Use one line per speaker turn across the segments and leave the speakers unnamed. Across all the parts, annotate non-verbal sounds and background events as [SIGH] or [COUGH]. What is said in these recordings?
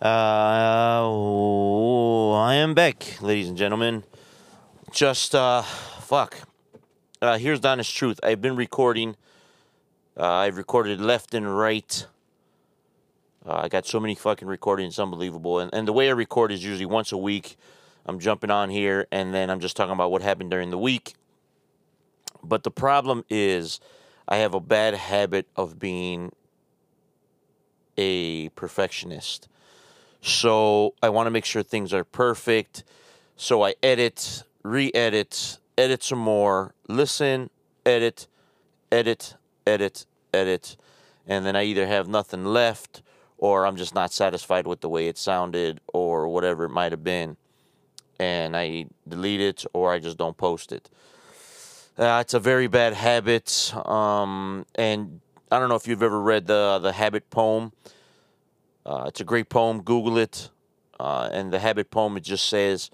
Uh, oh, I am back, ladies and gentlemen. Just, uh, fuck. Uh, here's the honest truth. I've been recording. Uh, I've recorded left and right. Uh, I got so many fucking recordings, unbelievable. And, and the way I record is usually once a week. I'm jumping on here and then I'm just talking about what happened during the week. But the problem is, I have a bad habit of being a perfectionist. So I want to make sure things are perfect. So I edit, re edit, edit some more, listen, edit, edit, edit, edit. And then I either have nothing left or I'm just not satisfied with the way it sounded or whatever it might have been. And I delete it or I just don't post it. Uh, it's a very bad habit. Um, and I don't know if you've ever read the the Habit poem. Uh, it's a great poem. Google it. Uh, and the Habit poem it just says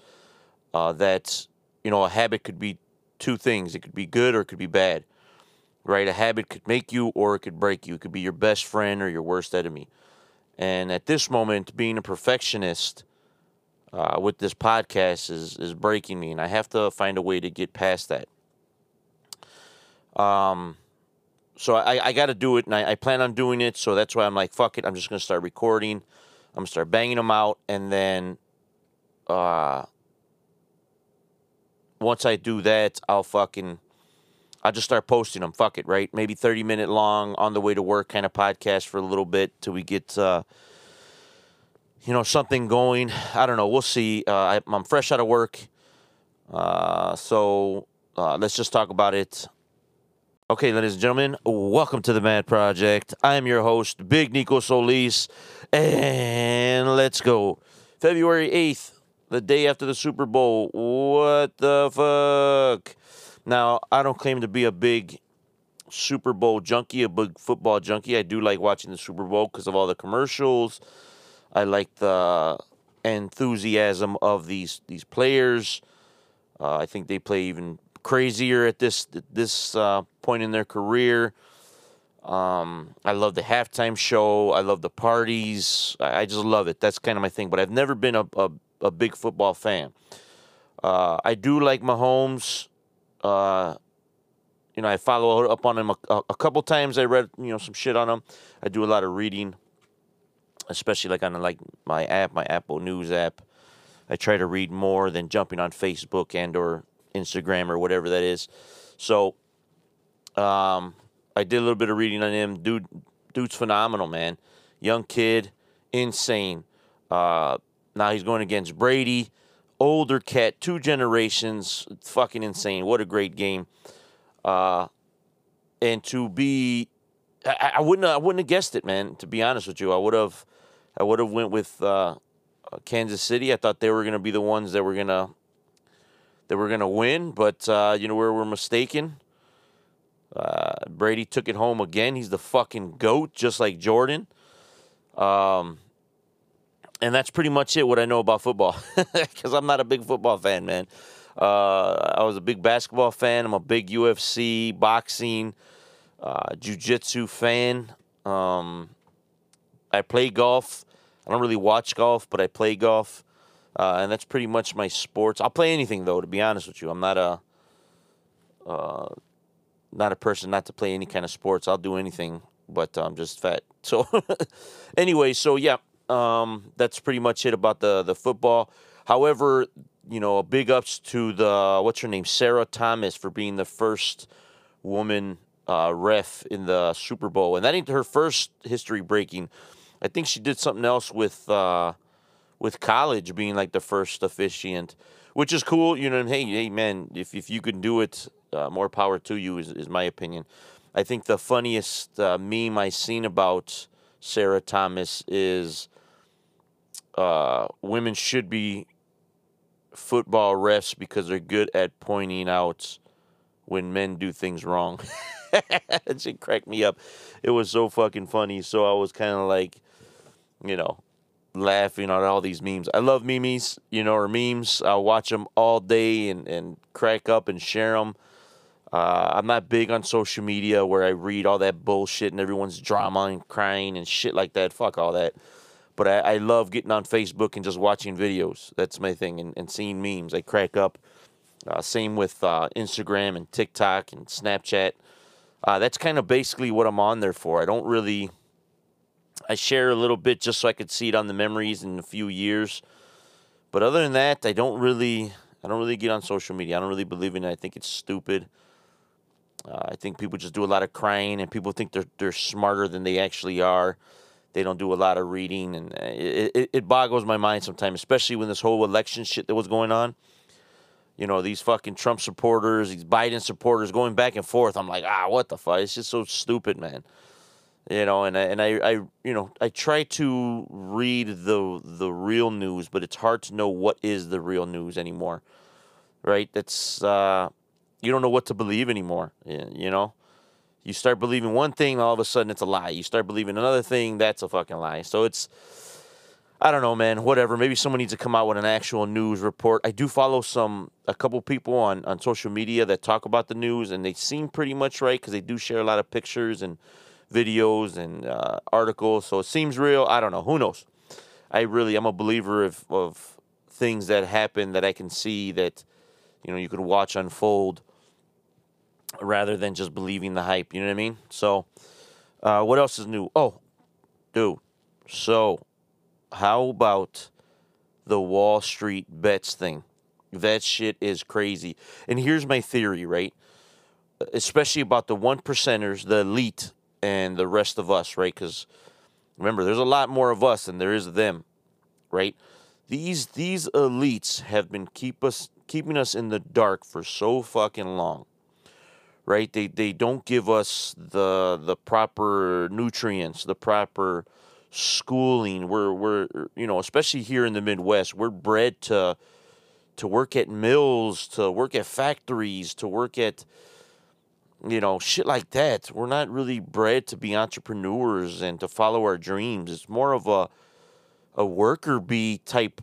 uh, that you know a habit could be two things. It could be good or it could be bad. Right? A habit could make you or it could break you. It could be your best friend or your worst enemy. And at this moment, being a perfectionist uh, with this podcast is is breaking me, and I have to find a way to get past that. Um, so I, I got to do it, and I, I plan on doing it. So that's why I'm like, fuck it. I'm just gonna start recording. I'm gonna start banging them out, and then, uh, once I do that, I'll fucking, I'll just start posting them. Fuck it, right? Maybe 30 minute long on the way to work kind of podcast for a little bit till we get, uh, you know, something going. I don't know. We'll see. Uh, I, I'm fresh out of work, uh, so uh, let's just talk about it. Okay, ladies and gentlemen, welcome to the Mad Project. I am your host, Big Nico Solis, and let's go. February 8th, the day after the Super Bowl. What the fuck? Now, I don't claim to be a big Super Bowl junkie, a big football junkie. I do like watching the Super Bowl because of all the commercials. I like the enthusiasm of these these players. Uh, I think they play even crazier at this this uh, point in their career. Um, I love the halftime show. I love the parties. I, I just love it. That's kind of my thing. But I've never been a, a, a big football fan. Uh, I do like Mahomes. Uh, you know, I follow up on him a, a, couple times. I read you know some shit on him. I do a lot of reading, especially like on like my app, my Apple News app. I try to read more than jumping on Facebook and or Instagram or whatever that is. So, um, I did a little bit of reading on him. Dude, dude's phenomenal, man. Young kid, insane. Uh, now he's going against Brady, older cat, two generations, fucking insane. What a great game. Uh, and to be, I, I, wouldn't, I wouldn't have guessed it, man. To be honest with you, I would have, I would have went with uh, Kansas City. I thought they were going to be the ones that were going to that we're going to win, but uh, you know where we're mistaken. Uh, Brady took it home again. He's the fucking goat, just like Jordan. Um, and that's pretty much it. What I know about football, [LAUGHS] because I'm not a big football fan, man. Uh, I was a big basketball fan. I'm a big UFC, boxing, uh, jiu-jitsu fan. Um, I play golf. I don't really watch golf, but I play golf. Uh, and that's pretty much my sports. I'll play anything though, to be honest with you. I'm not a uh, not a person not to play any kind of sports. I'll do anything, but I'm just fat. [LAUGHS] So anyway, so yeah, um, that's pretty much it about the the football. However, you know, a big ups to the what's her name, Sarah Thomas, for being the first woman uh, ref in the Super Bowl, and that ain't her first history breaking. I think she did something else with. Uh, with college being like the first officiant, which is cool. You know, hey, hey, man, if if you can do it, uh, more power to you. Is is my opinion. I think the funniest uh, meme I've seen about Sarah Thomas is uh, women should be football refs because they're good at pointing out when men do things wrong. [LAUGHS] she cracked me up. It was so fucking funny. So I was kind of like, you know, laughing at all these memes. I love memes, you know, or memes. I watch them all day and, and crack up and share them. Uh, I'm not big on social media where I read all that bullshit and everyone's drama and crying and shit like that. Fuck all that. But I, I love getting on Facebook and just watching videos. That's my thing, and, and seeing memes. I crack up. Uh, same with uh, Instagram and TikTok and Snapchat. Uh, that's kind of basically what I'm on there for. I don't really. I share a little bit just so I could see it on the memories in a few years. But other than that, I don't really. I don't really get on social media. I don't really believe in it. I think it's stupid. Uh, I think people just do a lot of crying, and people think they're they're smarter than they actually are. They don't do a lot of reading, and uh, it, it, it boggles my mind sometimes, especially when this whole election shit that was going on. You know, these fucking Trump supporters, these Biden supporters going back and forth. I'm like, ah, what the fuck? It's just so stupid, man. You know, and I, and I, I, you know, I try to read the the real news, but it's hard to know what is the real news anymore, right? That's uh, you don't know what to believe anymore. You know, you start believing one thing, all of a sudden it's a lie. You start believing another thing, that's a fucking lie. So it's, I don't know, man. Whatever. Maybe someone needs to come out with an actual news report. I do follow some, a couple people on on social media that talk about the news, and they seem pretty much right because they do share a lot of pictures and videos and uh, articles. So it seems real. I don't know. Who knows? I really, I'm a believer of of things that happen that I can see that, you know, you could watch unfold rather than just believing the hype. You know what I mean? So, uh, what else is new? Oh, dude. So, how about the Wall Street bets thing? That shit is crazy. And here's my theory, right? Especially about the one percenters, the elite, and the rest of us, right? Because remember, there's a lot more of us than there is them, right? These these elites have been keep us keeping us in the dark for so fucking long right? They they don't give us the the proper nutrients, the proper schooling. We're we're you know, especially here in the Midwest, we're bred to to work at mills, to work at factories, to work at you know, shit like that. We're not really bred to be entrepreneurs and to follow our dreams. It's more of a a worker bee type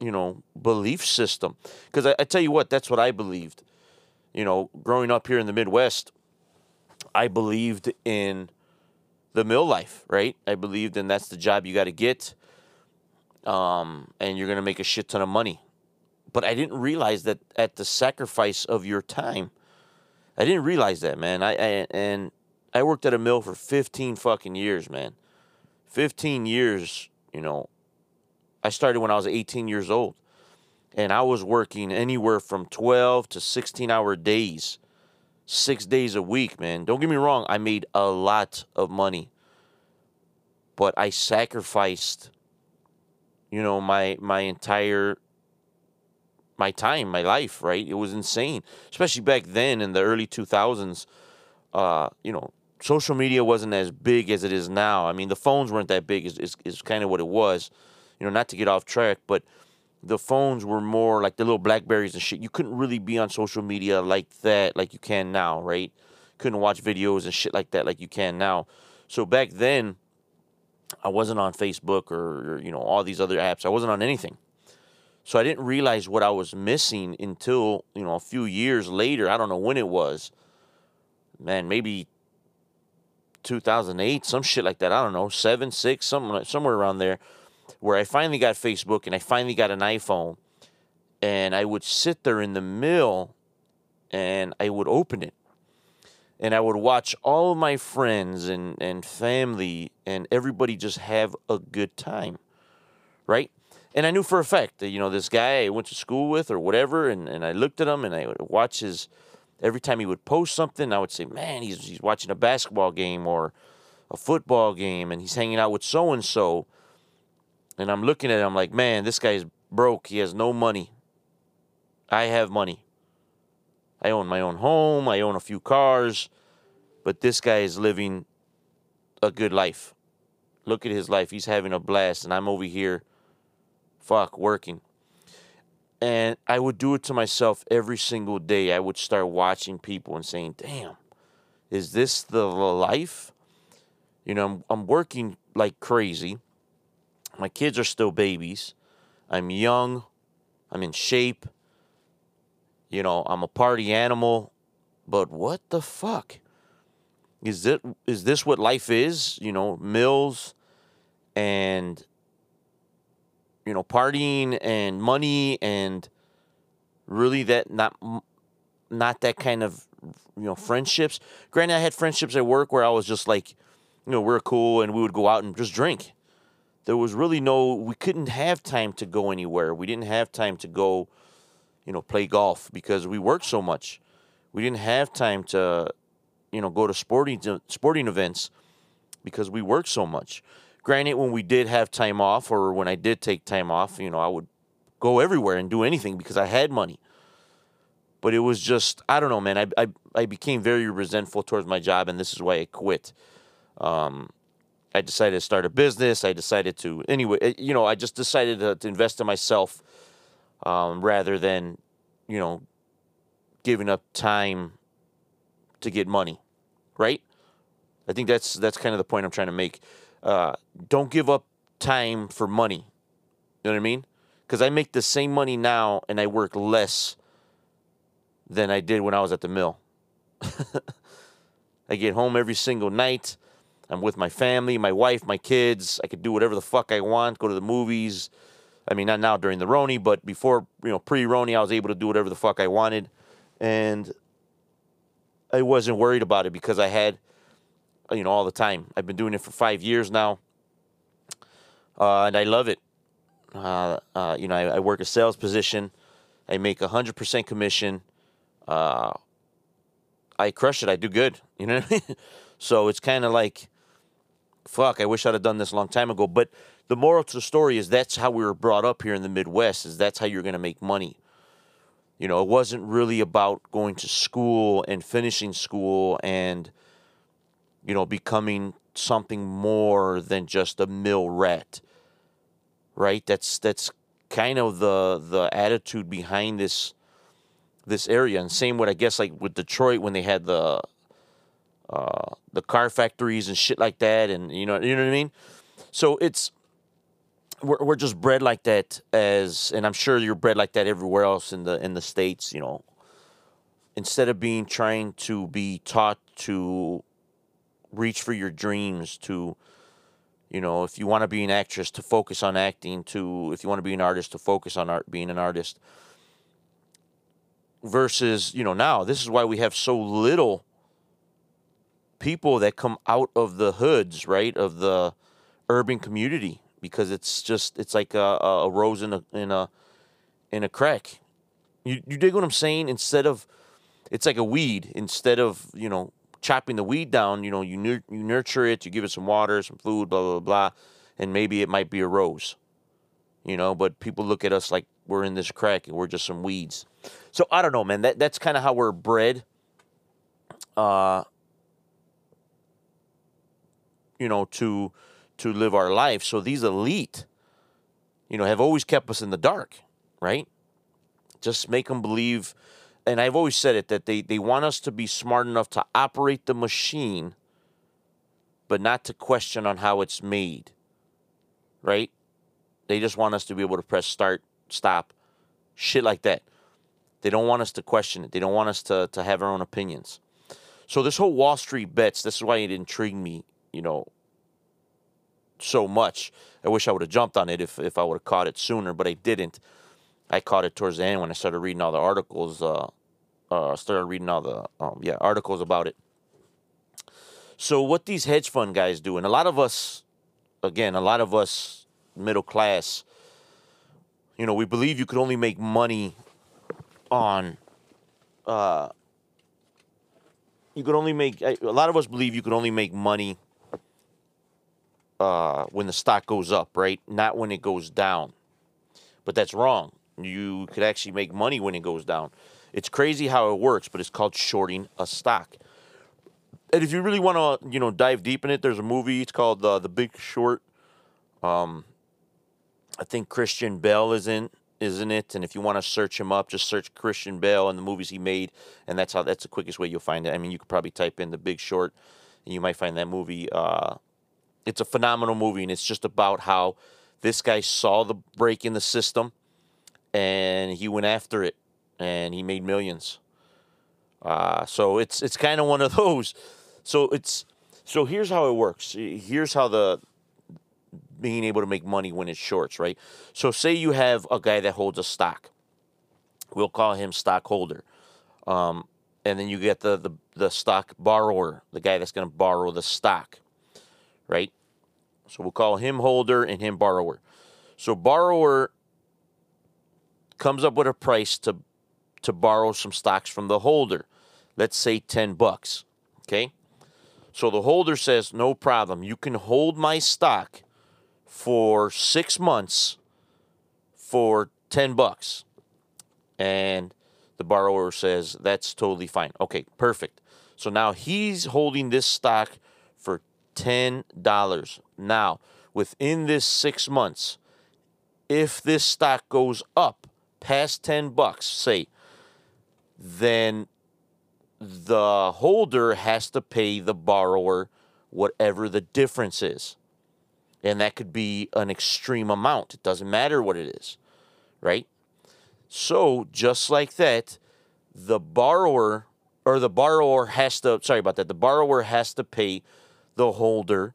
you know belief system because I, I tell you what that's what i believed you know, growing up here in the Midwest, I believed in the mill life, right? I believed in that's the job you got to get, um, and you're gonna make a shit ton of money. But I didn't realize that at the sacrifice of your time. I didn't realize that, man. I, I and I worked at a mill for 15 fucking years, man. 15 years, you know. I started when I was 18 years old and I was working anywhere from 12 to 16 hour days, six days a week, man. Don't get me wrong, I made a lot of money, but I sacrificed, you know, my my entire my time, my life, right? It was insane, especially back then in the early 2000s. Uh, you know, social media wasn't as big as it is now. I mean, the phones weren't that big, is, is, is kind of what it was. You know, not to get off track, but the phones were more like the little Blackberries and shit. You couldn't really be on social media like that, like you can now, right? Couldn't watch videos and shit like that, like you can now. So back then, I wasn't on Facebook or, or you know all these other apps. I wasn't on anything. So I didn't realize what I was missing until you know a few years later. I don't know when it was. Man, maybe 2008, some shit like that. I don't know, seven, six, something uh, somewhere around there where I finally got Facebook and I finally got an iPhone, and I would sit there in the mill and I would open it. And I would watch all of my friends and, and family and everybody just have a good time. Right? And I knew for a fact that, you know, this guy I went to school with or whatever, and, and I looked at him and I would watch his every time he would post something, I would say, Man, he's he's watching a basketball game or a football game and he's hanging out with so and so and I'm looking at him like, man, this guy's broke. He has no money. I have money. I own my own home. I own a few cars. But this guy is living a good life. Look at his life. He's having a blast. And I'm over here, fuck, working. And I would do it to myself every single day. I would start watching people and saying, damn, is this the life? You know, I'm, I'm working like crazy. My kids are still babies. I'm young. I'm in shape. You know, I'm a party animal. But what the fuck? Is it is this what life is? You know, mills and you know partying and money and really that not not that kind of you know friendships. Granted, I had friendships at work where I was just like, you know, we're cool and we would go out and just drink. There was really no, we couldn't have time to go anywhere. We didn't have time to go, you know, play golf because we worked so much. We didn't have time to, you know, go to sporting sporting events because we worked so much. Granted, when we did have time off or when I did take time off, you know, I would go everywhere and do anything because I had money. But it was just, I don't know, man. I, I, I became very resentful towards my job, and this is why I quit. Um, I decided to start a business. I decided to, anyway, eh, you know, I just decided to, to invest in myself um, rather than, you know, giving up time to get money, right? I think that's that's kind of the point I'm trying to make. Uh, don't give up time for money. You know what I mean? Because I make the same money now and I work less than I did when I was at the mill. [LAUGHS] I get home every single night. I'm with my family, my wife, my kids. I could do whatever the fuck I want, go to the movies. I mean, not now during the Roni, but before, you know, pre Roni, I was able to do whatever the fuck I wanted. And I wasn't worried about it because I had, you know, all the time. I've been doing it for five years now. Uh, and I love it. Uh, uh, you know, I, I, work a sales position. I make 100% commission uh, I crush it. I do good. [LAUGHS] You know I mean? so it's kind of like, fuck. I wish I'd have done this a long time ago. But the moral to the story is that's how we were brought up here in the Midwest. Is that's how you're going to make money. You know, it wasn't really about going to school and finishing school and, you know, becoming something more than just a mill rat. Right? That's that's kind of the the attitude behind this this area. And same with I guess like with Detroit when they had the uh, the car factories and shit like that, and you know you know what I mean. So it's we're we're just bred like that as, and I'm sure you're bred like that everywhere else in the in the states. You know, instead of being trying to be taught to reach for your dreams to you know if you want to be an actress to focus on acting to if you want to be an artist to focus on art being an artist. Versus you know now this is why we have so little people that come out of the hoods right of the urban community because it's just it's like a, a rose in a in a in a crack. You you dig what i'm saying? Instead of it's like a weed. Instead of you know chopping the weed down you know you you nurture it you give it some water some food blah blah blah and maybe it might be a rose you know but people look at us like we're in this crack and we're just some weeds so I don't know, man. That that's kind of how we're bred. Uh, you know, to to live our life. So these elite, you know, have always kept us in the dark, right? Just make them believe. And I've always said it that they, they want us to be smart enough to operate the machine, but not to question on how it's made, right? They just want us to be able to press start, stop, shit like that. They don't want us to question it. They don't want us to, to have our own opinions. So this whole Wall Street bets, this is why it intrigued me, you know, so much. I wish I would have jumped on it if, if I would have caught it sooner, but I didn't. I caught it towards the end when I started reading all the articles. Uh, uh, started reading all the um, yeah articles about it. So what these hedge fund guys do, and a lot of us, again, a lot of us middle class, you know, we believe you could only make money on uh, you could only make a lot of us believe you could only make money uh, when the stock goes up, right? Not when it goes down. But that's wrong. You could actually make money when it goes down. It's crazy how it works, but it's called shorting a stock. And if you really want to, you know, dive deep in it, there's a movie. It's called uh, The Big Short. Um, I think Christian Bale is in isn't it? And if you want to search him up, just search Christian Bale and the movies he made, and that's how that's the quickest way you'll find it. I mean, you could probably type in The Big Short, and you might find that movie. Uh, it's a phenomenal movie, and it's just about how this guy saw the break in the system, and he went after it, and he made millions. Uh, so it's it's kind of one of [LAUGHS] those. So it's so here's how it works. Here's how the being able to make money when it's shorts, right? So say you have a guy that holds a stock. We'll call him stockholder. Um, and then you get the, the, the stock borrower, the guy that's going to borrow the stock, right? So we'll call him holder and him borrower. So borrower comes up with a price to to borrow some stocks from the holder. Let's say 10 bucks. Okay? So the holder says, "No problem. You can hold my stock for 6 months for 10 bucks." And the borrower says, "That's totally fine." Okay, perfect. So now he's holding this stock for $10. Now, within this 6 months, if this stock goes up past 10 bucks, say, then the holder has to pay the borrower whatever the difference is. And that could be an extreme amount. It doesn't matter what it is, right? So, just like that, the borrower or the borrower has to, sorry about that, the borrower has to pay the holder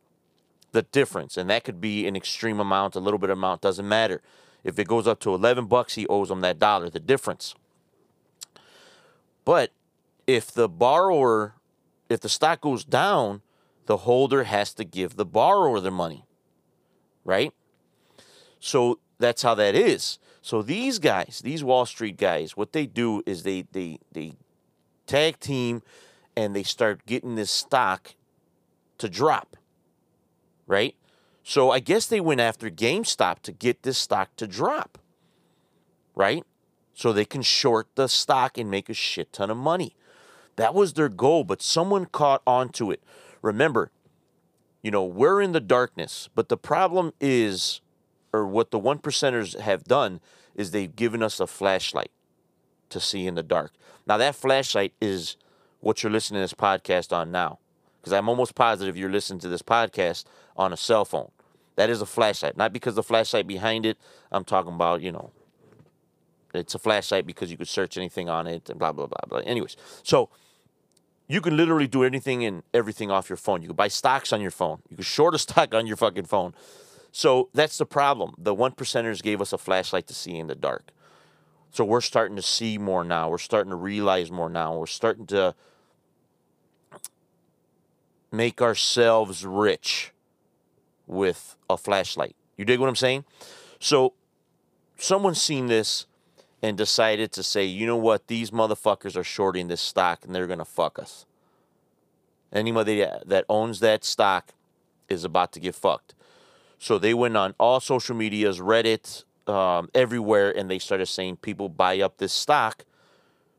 the difference. And that could be an extreme amount, a little bit amount, doesn't matter. If it goes up to 11 bucks, he owes them that dollar, the difference. But if the borrower, if the stock goes down, the holder has to give the borrower the money, right? So that's how that is. So these guys, these Wall Street guys, what they do is they they they tag team and they start getting this stock to drop. Right? So I guess they went after GameStop to get this stock to drop. Right? So they can short the stock and make a shit ton of money. That was their goal, but someone caught onto it. Remember, you know, we're in the darkness, but the problem is, or what the one percenters have done, is they've given us a flashlight to see in the dark. Now, that flashlight is what you're listening to this podcast on now. Because I'm almost positive you're listening to this podcast on a cell phone. That is a flashlight. Not because the flashlight behind it, I'm talking about, you know, it's a flashlight because you could search anything on it and blah, blah, blah, blah. Anyways, so you can literally do anything and everything off your phone. You can buy stocks on your phone. You can short a stock on your fucking phone. So that's the problem. The one percenters gave us a flashlight to see in the dark. So we're starting to see more now. We're starting to realize more now. We're starting to make ourselves rich with a flashlight. You dig what I'm saying? So someone's seen this and decided to say, you know what, these motherfuckers are shorting this stock and they're going to fuck us. Anybody that owns that stock is about to get fucked. So they went on all social medias, Reddit, um, everywhere, and they started saying, people buy up this stock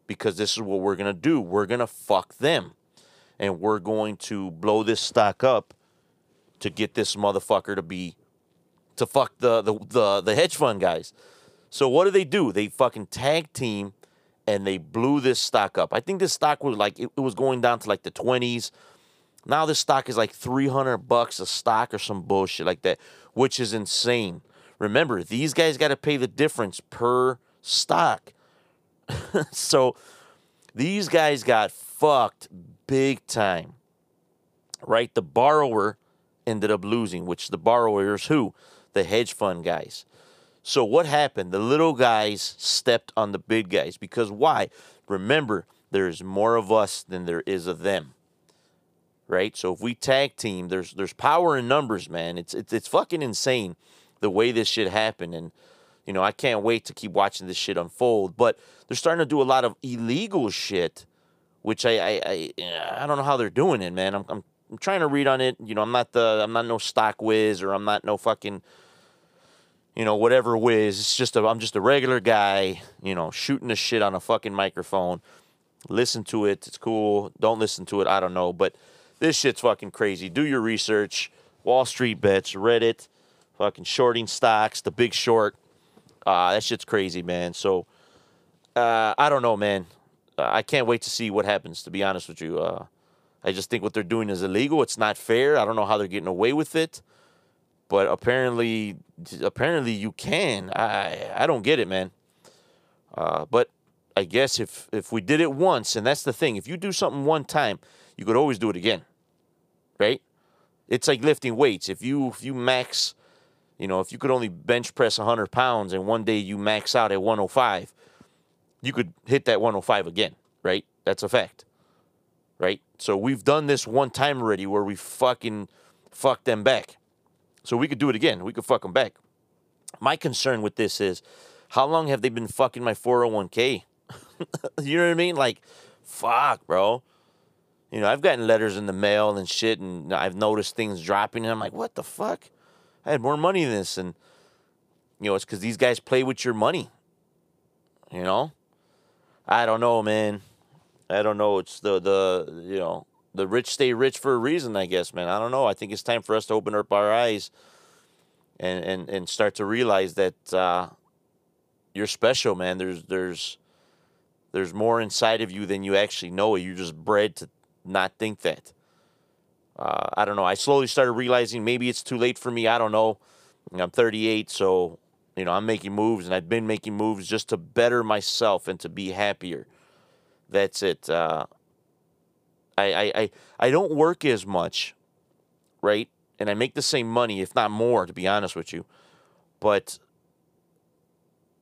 because this is what we're going to do. We're going to fuck them. And we're going to blow this stock up to get this motherfucker to be, to fuck the, the, the, the hedge fund guys. So what do they do? They fucking tag team and they blew this stock up. I think this stock was like it, it was going down to like the 20s. Now this stock is like 300 bucks a stock or some bullshit like that, which is insane. Remember, these guys got to pay the difference per stock. [LAUGHS] so these guys got fucked big time. Right? The borrower ended up losing, which the borrowers who? The hedge fund guys. So what happened? The little guys stepped on the big guys because why? Remember, there's more of us than there is of them. Right? So if we tag team, there's there's power in numbers, man. It's it's it's fucking insane the way this shit happened and you know, I can't wait to keep watching this shit unfold, but they're starting to do a lot of illegal shit which I I I, I don't know how they're doing it, man. I'm, I'm I'm trying to read on it. You know, I'm not the I'm not no stock whiz or I'm not no fucking you know, whatever whiz. It's just a, I'm just a regular guy, you know, shooting the shit on a fucking microphone. Listen to it. It's cool. Don't listen to it. I don't know. But this shit's fucking crazy. Do your research. Wall Street bets, Reddit, fucking shorting stocks, the big short. Uh, that shit's crazy, man. So, uh, I don't know, man. Uh, I can't wait to see what happens, to be honest with you. Uh, I just think what they're doing is illegal. It's not fair. I don't know how they're getting away with it but apparently apparently you can. I I don't get it, man. Uh, but I guess if if we did it once, and that's the thing, if you do something one time, you could always do it again, right? It's like lifting weights. If you if you max You know, if you could only bench press 100 pounds and one day you max out at 105, you could hit that 105 again, right? That's a fact, right? So we've done this one time already where we fucking fucked them back. So we could do it again. We could fuck them back. My concern with this is how long have they been fucking my 401k? [LAUGHS] you know what I mean? Like, fuck, bro. You know, I've gotten letters in the mail and shit, and I've noticed things dropping, and I'm like, what the fuck? I had more money than this, and you know, it's because these guys play with your money. You know, I don't know, man. I don't know. It's the the you know the rich stay rich for a reason, I guess, man. I don't know. I think it's time for us to open up our eyes and and and start to realize that uh, you're special, man. There's there's there's more inside of you than you actually know. You're just bred to not think that. Uh, I don't know. I slowly started realizing maybe it's too late for me. I don't know. I'm 38, so you know I'm making moves, and I've been making moves just to better myself and to be happier. That's it. Uh, I, I I I don't work as much, right? And I make the same money, if not more, to be honest with you. But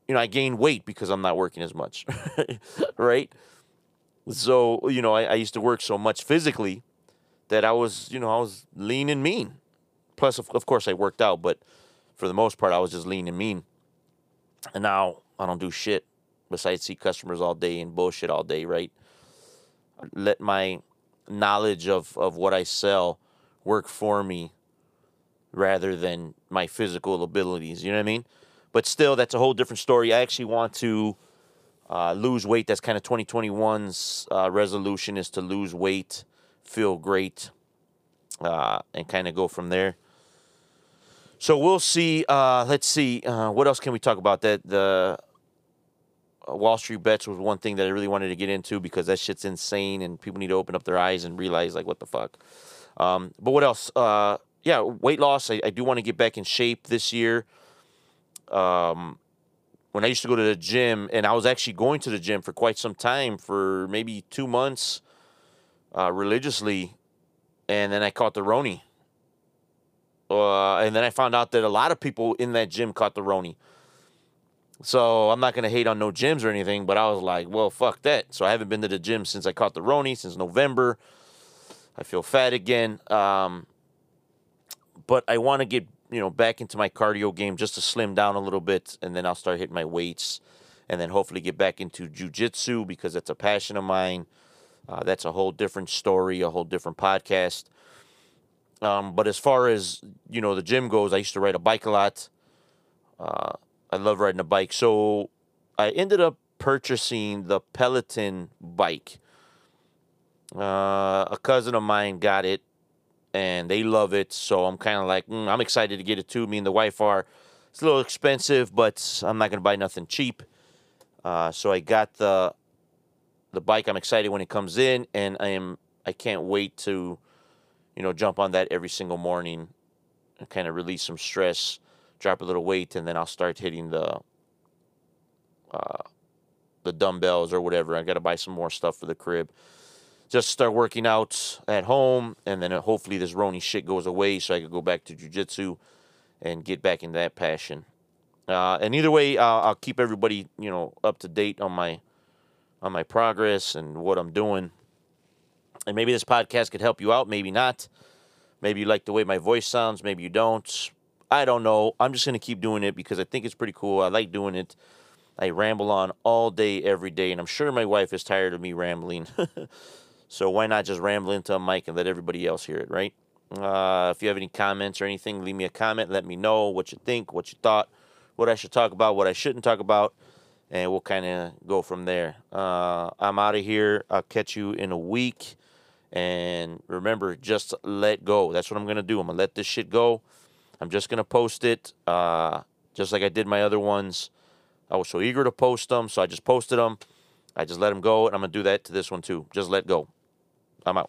you know, I gain weight because I'm not working as much, [LAUGHS] right? So, you know, I, I, used to work so much physically that I was, you know, I was lean and mean. Plus, of, of course, I worked out, but for the most part, I was just lean and mean. And now I don't do shit besides see customers all day and bullshit all day, right? Let my knowledge of, of what I sell work for me rather than my physical abilities. You know what I mean? But still, that's a whole different story. I actually want to uh, lose weight. That's kind of 2021's uh, resolution is to lose weight, feel great, uh, and kind of go from there. So we'll see. Uh, let's see. Uh, what else can we talk about? That the Wall Street bets was one thing that I really wanted to get into because that shit's insane, and people need to open up their eyes and realize like what the fuck. Um, but what else? yeah, weight loss. I, I do want to get back in shape this year um, when I used to go to the gym, and I was actually going to the gym for quite some time, for maybe two months, uh, religiously, and then I caught the Roni. Uh, and then I found out that a lot of people in that gym caught the Roni. So I'm not gonna hate on no gyms or anything, but I was like, well, fuck that. So I haven't been to the gym since I caught the Roni since November. I feel fat again. Um, but I want to get you know back into my cardio game just to slim down a little bit, and then I'll start hitting my weights, and then hopefully get back into jujitsu because that's a passion of mine. Uh, that's a whole different story, a whole different podcast. Um, but as far as you know, the gym goes, I used to ride a bike a lot. Uh, I love riding a bike, so I ended up purchasing the Peloton bike. Uh, a cousin of mine got it and they love it. So I'm kind of like, mm, I'm excited to get it too. Me and the wife are. It's a little expensive, but I'm not going to buy nothing cheap. Uh, so I got the the bike. I'm excited when it comes in, and I am I can't wait to, you know, jump on that every single morning, and kind of release some stress, drop a little weight, and then I'll start hitting the uh, the dumbbells or whatever. I got to buy some more stuff for the crib just start working out at home, and then hopefully this Roni shit goes away, so I can go back to jujitsu and get back in that passion. Uh, and either way, uh, I'll keep everybody you know up to date on my on my progress and what I'm doing. And maybe this podcast could help you out, maybe not. Maybe you like the way my voice sounds, maybe you don't. I don't know. I'm just going to keep doing it because I think it's pretty cool. I like doing it. I ramble on all day, every day, and I'm sure my wife is tired of me rambling. [LAUGHS] So why not just ramble into a mic and let everybody else hear it, right? Uh, if you have any comments or anything, leave me a comment. Let me know what you think, what you thought, what I should talk about, what I shouldn't talk about, and we'll kind of go from there. Uh, I'm out of here. I'll catch you in a week. And remember, just let go. That's what I'm going to do. I'm going to let this shit go. I'm just going to post it, uh, just like I did my other ones. I was so eager to post them, so I just posted them. I just let them go, and I'm going to do that to this one too. Just let go. I'm out.